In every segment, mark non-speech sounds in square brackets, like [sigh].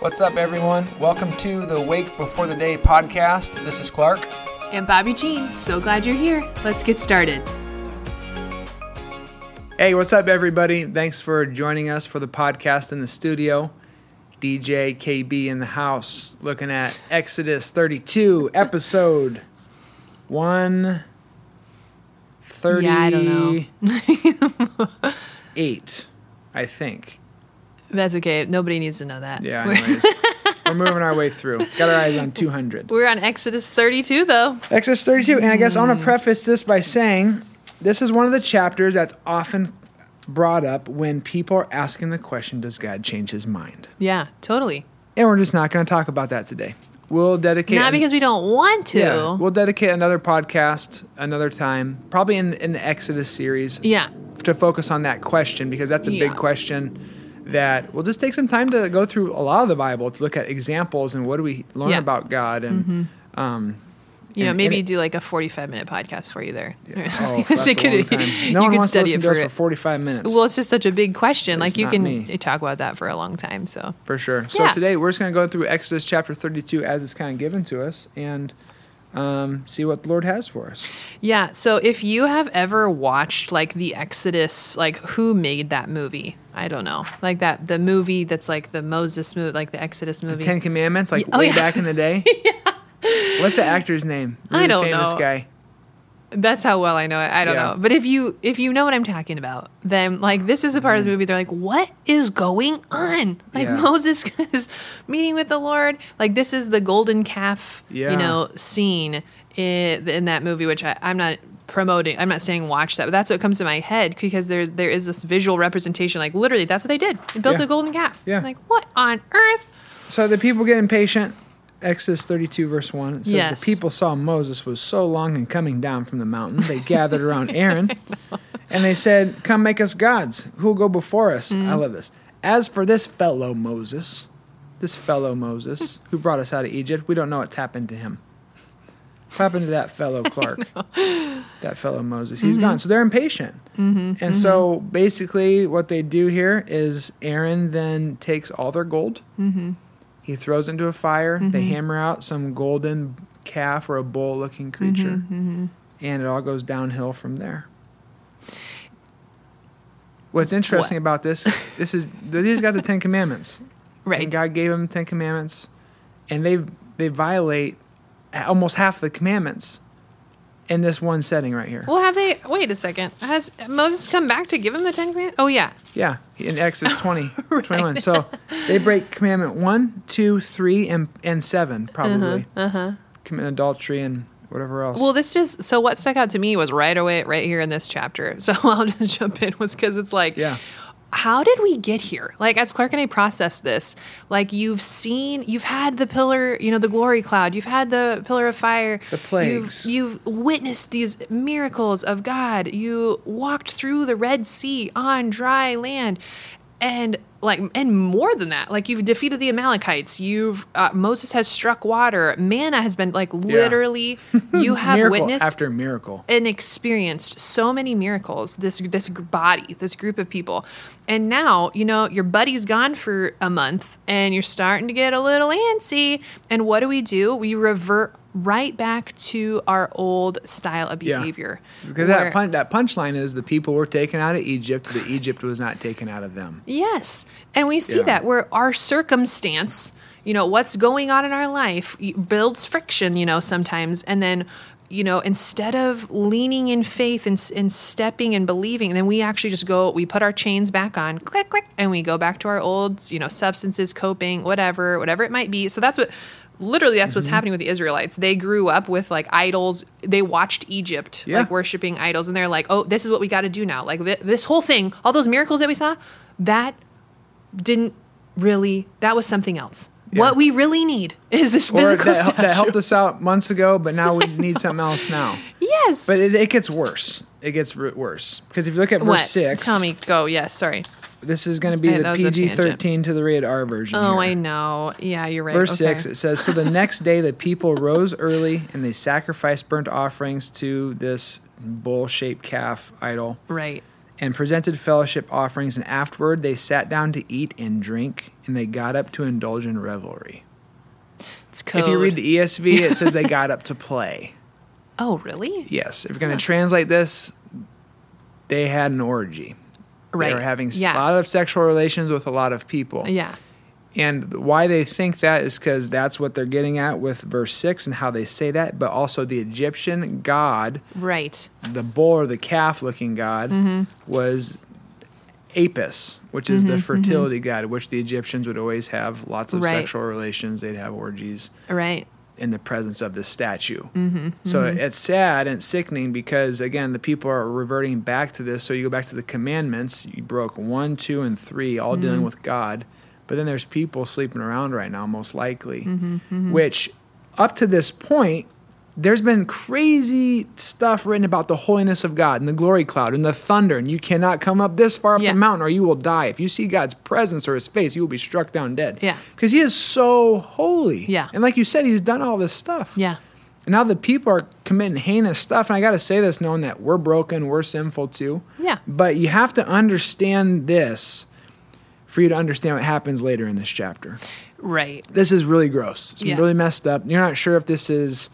What's up, everyone? Welcome to the Wake Before the Day podcast. This is Clark. And Bobbie Jean, so glad you're here. Let's get started. Hey, what's up, everybody? Thanks for joining us for the podcast in the studio. DJ KB in the house, looking at Exodus 32, episode 138, Yeah, I don't know. I think. That's okay. Nobody needs to know that. Yeah, We're- anyways. We're moving our way through. Got our eyes on [laughs] 200. We're on Exodus 32, though. Exodus 32. And I guess I want to preface this by saying this is one of the chapters that's often brought up when people are asking the question Does God change his mind? Yeah, totally. And we're just not going to talk about that today. We'll dedicate. Not because we don't want to. Yeah, we'll dedicate another podcast another time, probably in, in the Exodus series, Yeah. to focus on that question because that's a Yeah. big question that we'll just take some time to go through a lot of the Bible to look at examples and what do we learn Yeah. about God and um, You know, And- maybe and it- do like a 45 minute podcast for you there. [laughs] Oh, that's it a long could- time. [laughs] you No one could study it for us for 45 minutes. Well, it's just such a big question. It's like you can me. talk about that for a long time. So for sure. So Yeah. today we're just going to go through Exodus chapter 32 as it's kind of given to us and um, see what the Lord has for us. yeah. So if you have ever watched like the Exodus, like who made that movie? I don't know. Like that the movie that's like the Moses movie, like the Exodus movie. the Ten Commandments, like oh, way yeah. back in the day. [laughs] yeah. What's the actor's name? I don't famous know. guy. That's how well I know it. I don't Yeah. know. But if you if you know what I'm talking about, then like this is a part of the movie they're like, what is going on? Like Mm-hmm. [laughs] Yeah. Moses is meeting with the Lord. Like this is the golden calf, Yeah. you know, scene in, in that movie, which I, I'm not promoting. I'm not saying watch that, but that's what comes to my head because there there is this visual representation. Like literally, that's what they did. They built Yeah. a golden calf. Yeah. Like what on earth? So the people get impatient. Exodus 32, verse 1. It says, Yes. The people saw Moses was so long in coming down from the mountain. They gathered around [laughs] Aaron and they said, Come make us gods. Who will go before us? Mm-hmm. I love this. As for this fellow Moses, this fellow Moses [laughs] who brought us out of Egypt, we don't know what's happened to him. What happened to that fellow [laughs] Clark? that fellow Moses. He's Mm-hmm. gone. So they're impatient. And so basically, what they do here is Aaron then takes all their gold. Mm-hmm. He throws into a fire. They hammer out some golden calf or a bull looking creature. Mm-hmm. And it all goes downhill from there. What's interesting What? about this, this is he's got the Ten Commandments. Right. And God gave him the Ten Commandments, and they they violate almost half the commandments in this one setting right here. Well, have they? Wait a second. Has Moses come back to give him the Ten Commandments? Oh yeah. Yeah, in Exodus [laughs] 20, 21. So they break commandment 1, 2, 3, and, and 7, probably. Uh-huh. Commit adultery and whatever else. Well, this just so what stuck out to me was right away, right here in this chapter. [laughs] So I'll just jump in was because it's like, yeah. How did we get here? Like as Clark and I processed this, like you've seen, you've had the pillar, you know, the glory cloud, you've had the pillar of fire, The plagues. you've, you've witnessed these miracles of God. You walked through the Red Sea on dry land, and like and more than that like you've defeated the amalekites. You've uh, moses has struck water. Manna has been like literally [laughs] you have witnessed after miracle. and experienced so many miracles this this body this group of people. And now you know your buddy's gone for a month and you're starting to get a little antsy. And what do we do? We revert right back to our old style of Yeah. behavior Because where- that, pun- that punchline is the people were taken out of Egypt, but Egypt was not taken out of them. Yes. And we see Yeah. that where our circumstance, you know, what's going on in our life builds friction, you know, sometimes. And then, you know, instead of leaning in faith and, and stepping and believing, then we actually just go, we put our chains back on, click, click, and we go back to our old, you know, substances, coping, whatever, whatever it might be. So that's what. Literally, that's Mm-hmm. what's happening with the Israelites. They grew up with like idols. They watched Egypt, Yeah. like worshiping idols, and they're like, "Oh, this is what we got to do now." Like thi- this whole thing, all those miracles that we saw, that didn't really that was something else Yeah. what we really need [laughs] is this Or physical that, that helped us out months ago, but now we need [laughs] something else now. yes But it, it gets worse. It gets worse. Because if you look at verse what 6, tell me go yes sorry this is going to be Yeah, the that was a PG tangent. 13 to the rated R version. oh here. i know yeah you're right Verse okay. 6, it says So the [laughs] next day the people rose early and they sacrificed burnt offerings to this bull shaped calf idol. right and presented fellowship offerings, and afterward they sat down to eat and drink, and they got up to indulge in revelry. It's code. If you read the ESV, it says they [laughs] got up to play. oh, really? Yes. If you're going to translate this, they had an orgy. Right. They were having Yeah. a lot of sexual relations with a lot of people. Yeah. And why they think that is because that's what they're getting at with verse 6 and how they say that. But also, the Egyptian god, Right. the bull or the calf looking god, Mm-hmm. was Apis, which is the fertility god, which the Egyptians would always have lots of Right. sexual relations. They'd have orgies Right. In the presence of this statue. Mm-hmm, so mm-hmm. it's sad and it's sickening because again, the people are reverting back to this. So you go back to the commandments. You broke one, two, and three, all dealing mm-hmm. with God. But then there's people sleeping around right now, most likely, which up to this point. There's been crazy stuff written about the holiness of God and the glory cloud and the thunder, and you cannot come up this far up Yeah. the mountain or you will die. If you see God's presence or his face, you will be struck down dead. Yeah. Because he is so holy. Yeah. And like you said, he's done all this stuff. Yeah. And now the people are committing heinous stuff. And I got to say this knowing that we're broken, we're sinful too. Yeah. But you have to understand this for you to understand what happens later in this chapter. Right. This is really gross. It's Yeah. really messed up. You're not sure if this is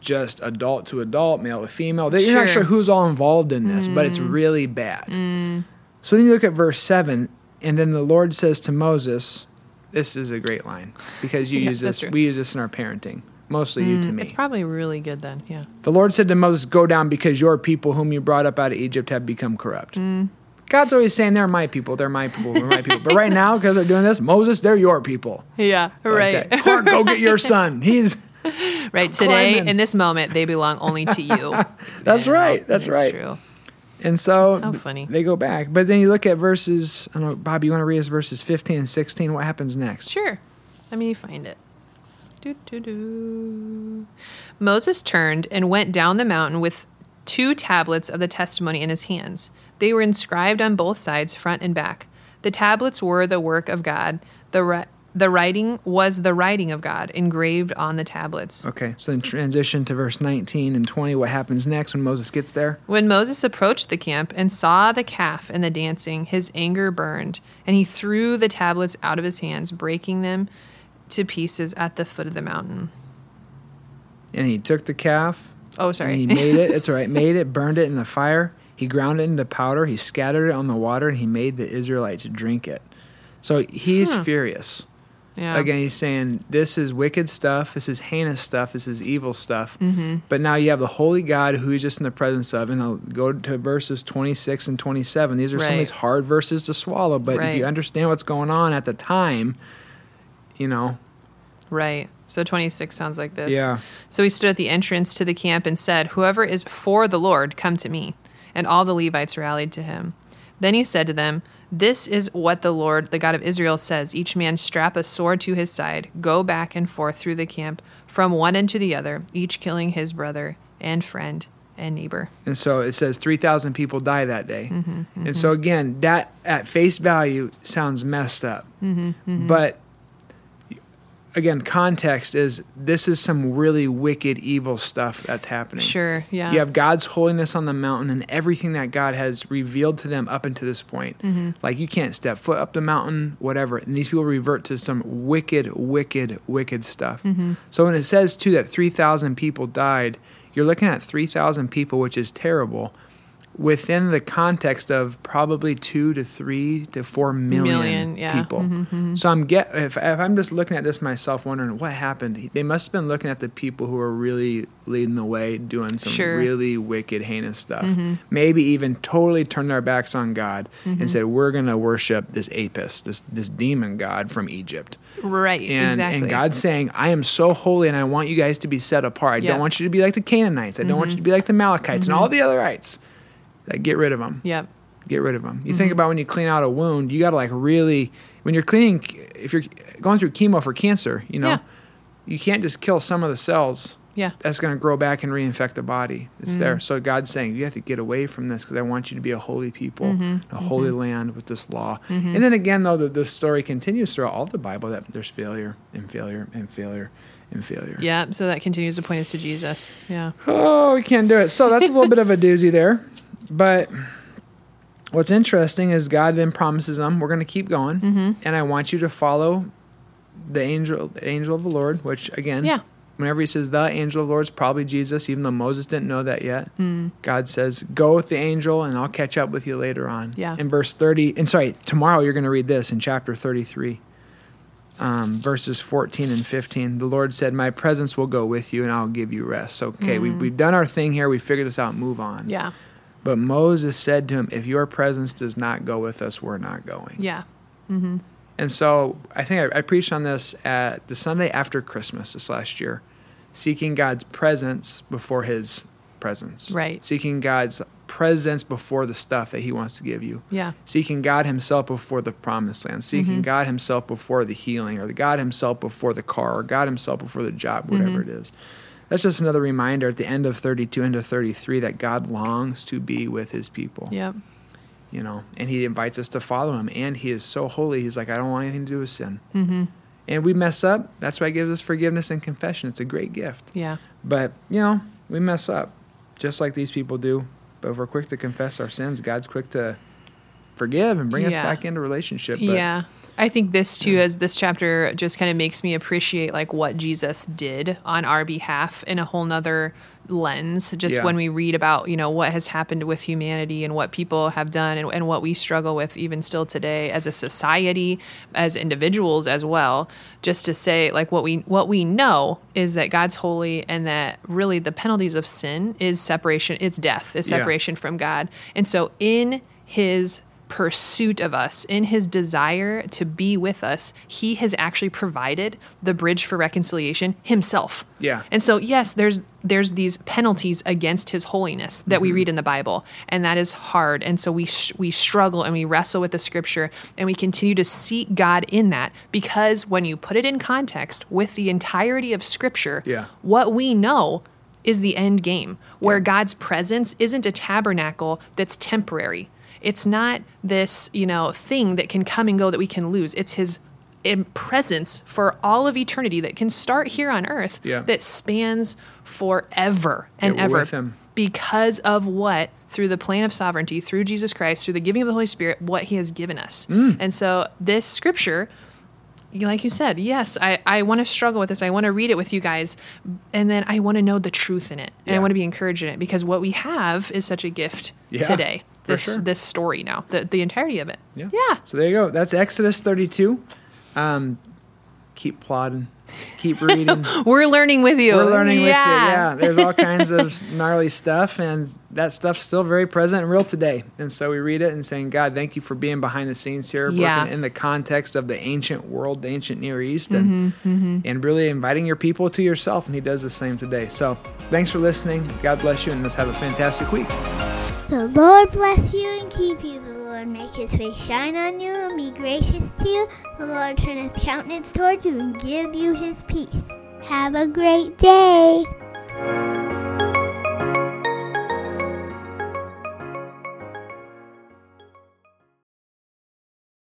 just adult to adult, male to female. You're not Sure. sure who's all involved in this, but it's mm. really bad. Mm. So then you look at verse 7, and then the Lord says to Moses, This is a great line because you [laughs] Yeah, use this. We use this in our parenting, mostly you to mm, me. It's probably really good then. Yeah. The Lord said to Moses, Go down because your people, whom you brought up out of Egypt, have become corrupt. Mm. God's always saying, They're my people, they're my people, they're my people. But right [laughs] now, because they're doing this, Moses, they're your people. Yeah. Right. that. Clark, go get your [laughs] son. He's. [laughs] right. Today, climbing. in this moment, they belong only to you. [laughs] That's Yeah, right. That's right. True. And so How funny. they go back. But then you look at verses, I don't know, Bob, you want to read us verses 15 and 16? What happens next? Sure. Let me find it. Doo, doo, doo. Moses turned and went down the mountain with two tablets of the testimony in his hands. They were inscribed on both sides, front and back. The tablets were the work of God. The ri- the writing was the writing of God engraved on the tablets. Okay, so then transition to verse 19 and 20. What happens next when Moses gets there? When Moses approached the camp and saw the calf and the dancing, his anger burned, and he threw the tablets out of his hands, breaking them to pieces at the foot of the mountain. And he took the calf, Oh, and sorry. he made it. It's all right. Made it, burned it in the fire. He ground it into powder. He scattered it on the water, and he made the Israelites drink it. So he's furious. Yeah. Again, he's saying this is wicked stuff. This is heinous stuff. This is evil stuff. Mm-hmm. But now you have the holy God who he's just in the presence of. And I'll go to verses 26 and 27. These are some of these hard verses to swallow. But if you understand what's going on at the time, you know, Right. So 26 sounds like this. Yeah. So he stood at the entrance to the camp and said, Whoever is for the Lord, come to me. And all the Levites rallied to him. Then he said to them, This is what the Lord, the God of Israel, says Each man strap a sword to his side, go back and forth through the camp, from one end to the other, each killing his brother and friend and neighbor. And so it says 3,000 people die that day. Mm-hmm, And so, again, that at face value sounds messed up. Mm-hmm, But again, context is this is some really wicked, evil stuff that's happening. Sure. Yeah. You have God's holiness on the mountain and everything that God has revealed to them up until this point. Mm-hmm. Like you can't step foot up the mountain, whatever. And these people revert to some wicked, wicked, wicked stuff. Mm-hmm. So when it says too that 3,000 people died, you're looking at 3,000 people, which is terrible, within the context of probably two to three to four million, Million, yeah. Mm-hmm, people. So I'm get if, if I'm just looking at this myself, wondering what happened. They must have been looking at the people who are really leading the way, doing some Sure. Mm-hmm. really wicked, heinous stuff. Maybe even totally turned their backs on God and said, "We're going to worship this Apis, this this demon god from Egypt." right. And exactly. and God's saying, "I am so holy, and I want you guys to be set apart. I Yeah. Mm-hmm. don't want you to be like the Canaanites. I don't want you to be like the Amalekites and all the otherites. Like, get rid of them." Yep. get rid of them. You Mm-hmm. think about when you clean out a wound, you got to like really when you're cleaning if you're going through chemo for cancer, you know, Yeah. you can't just kill some of the cells. Yeah. That's going to grow back and reinfect the body. It's Mm-hmm. there. So God's saying you have to get away from this because I want you to be a holy people, Mm-hmm. a holy land with this law. And then again, though, the, the story continues throughout all the Bible that there's failure and failure and failure and failure. Yeah. So that continues to point us to Jesus. Yeah. Oh, we can't do it. So that's a little bit of a doozy there. [laughs] But what's interesting is God then promises them, "We're going to keep going, Mm-hmm. and I want you to follow the angel, the angel of the Lord." Which again, Yeah. whenever he says the angel of the Lord, it's probably Jesus, even though Moses didn't know that yet. Mm. God says, "Go with the angel, and I'll catch up with you later on." Yeah. In verse thirty, and sorry, tomorrow you're going to read this in chapter thirty-three. Um, verses 14 and 15 the lord said my presence will go with you and i'll give you rest so okay we, we've done our thing here we figured this out move on Yeah. But Moses said to him, If your presence does not go with us, we're not going. Yeah. Mm-hmm. And so I think I, I preached on this at the Sunday after Christmas this last year, seeking God's presence before his presence. Right. Seeking God's presence before the stuff that he wants to give you. Yeah. Seeking God himself before the promised land. Seeking mm-hmm. God himself before the healing, or the God himself before the car, or God himself before the job, mm-hmm. whatever it is. That's just another reminder at the end of 32 into 33 that God longs to be with his people Yep. you know, and he invites us to follow him. And he is so holy. He's like, I don't want anything to do with sin. Mm-hmm. And we mess up. That's why he gives us forgiveness and confession. It's a great gift. Yeah. But, you know, we mess up just like these people do. But if we're quick to confess our sins, God's quick to forgive and bring us back into relationship. But yeah. I think this too, as this chapter just kind of makes me appreciate like what Jesus did on our behalf in a whole nother lens. Just Yeah. when we read about, you know, what has happened with humanity and what people have done and, and what we struggle with even still today as a society, as individuals as well. Just to say like what we what we know is that God's holy and that really the penalties of sin is separation, it's death, is Yeah. separation from God. And so in his pursuit of us, in his desire to be with us, he has actually provided the bridge for reconciliation himself. Yeah. And so yes, there's there's these penalties against his holiness that we mm-hmm. read in the Bible, and that is hard. And so we sh- we struggle and we wrestle with the scripture and we continue to seek God in that because when you put it in context with the entirety of scripture, Yeah. what we know is the end game where God's presence isn't a tabernacle that's temporary. It's not this, you know, thing that can come and go that we can lose. It's his presence for all of eternity that can start here on earth Yeah. that spans forever and Yeah, ever because of what through the plan of sovereignty through Jesus Christ through the giving of the Holy Spirit what he has given us. Mm. And so this scripture like you said, yes, I, I want to struggle with this. I want to read it with you guys. And then I want to know the truth in it. And I want to be encouraged in it because what we have is such a gift Yeah, today. This sure. this story now, the, the entirety of it. Yeah. Yeah. So there you go. That's Exodus 32. Um, keep plodding. Keep [laughs] reading. We're learning with you. We're learning with you. Yeah. Yeah, there's all kinds of [laughs] gnarly stuff, and that stuff's still very present and real today. And so we read it and saying, God, thank you for being behind the scenes here, Yeah. working in the context of the ancient world, the ancient Near East, and and really inviting your people to yourself. And He does the same today. So thanks for listening. God bless you, and let's have a fantastic week. The Lord bless you and keep you. The Lord make his face shine on you and be gracious to you. The Lord turn his countenance toward you and give you his peace. Have a great day.